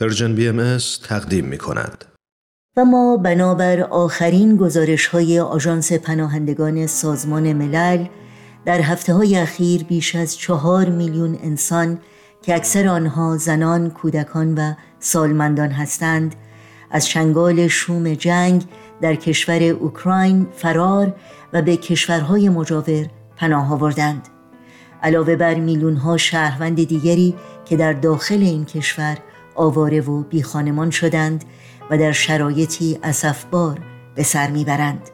Persian BM تقدیم می کند. و ما بنابر آخرین گزارش های آژانس پناهندگان سازمان ملل در هفته های اخیر بیش از چهار میلیون انسان که اکثر آنها زنان، کودکان و سالمندان هستند از چنگال شوم جنگ در کشور اوکراین فرار و به کشورهای مجاور پناه آوردند. علاوه بر میلیون ها شهروند دیگری که در داخل این کشور آواره و بیخانمان شدند و در شرایطی اسفبار به سر می‌برند.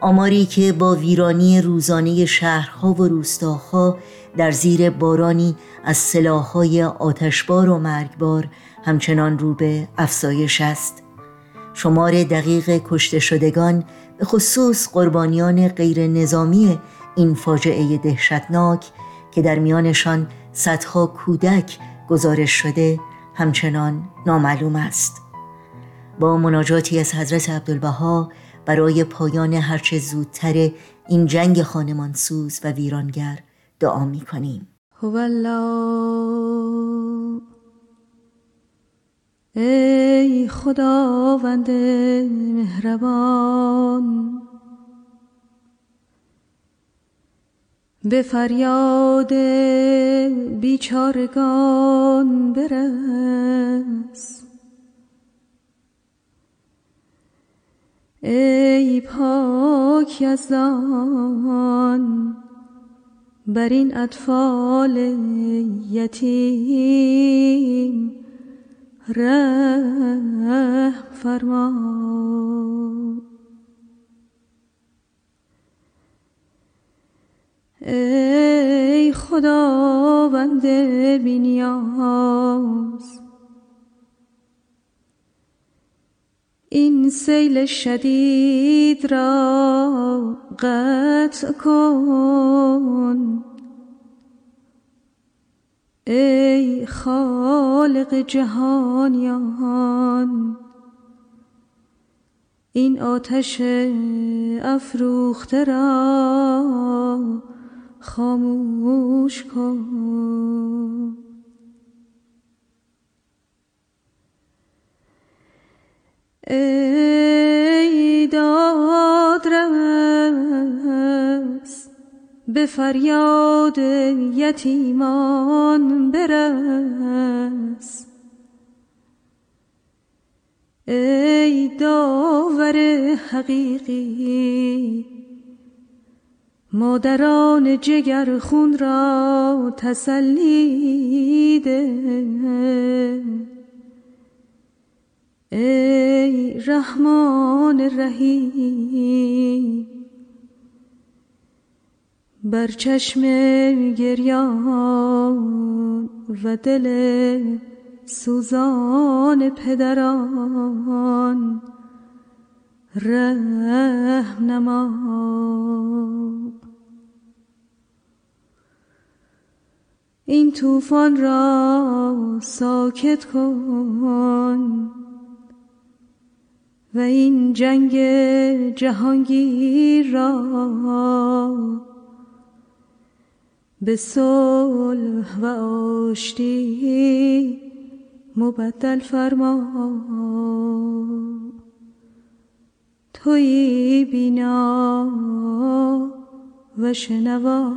آماری که با ویرانی روزانه شهرها و روستاها در زیر بارانی از سلاحهای آتشبار و مرگبار همچنان رو به افزایش است. شمار دقیق کشته شدگان به خصوص قربانیان غیر نظامی این فاجعه دهشتناک که در میانشان صدها کودک گزارش شده همچنان نامعلوم است. با مناجاتی از حضرت عبدالبها برای پایان هرچه زودتر این جنگ خانمانسوز و ویرانگر دعا می کنیم. ای خداوند مهربان. به فریاد بیچارگان برس. ای پاک یزدان بر این اطفال یتیم رحم فرما ای خداوند بینیاز این سیل شدید را قطع کن. ای خالق جهانیان این آتش افروخته را خاموش کن. ای دادرس به فریاد یتیمان برس. ای داور حقیقی مادران جگر خون را تسلی ده. ای رحمان رحیم بر چشم گریان و دل سوزان پدران رحم نما این طوفان را ساکت کن. و این جنگ جهانگیر را به صلح و آشتی مبدل فرما. توی بینا و شنوا.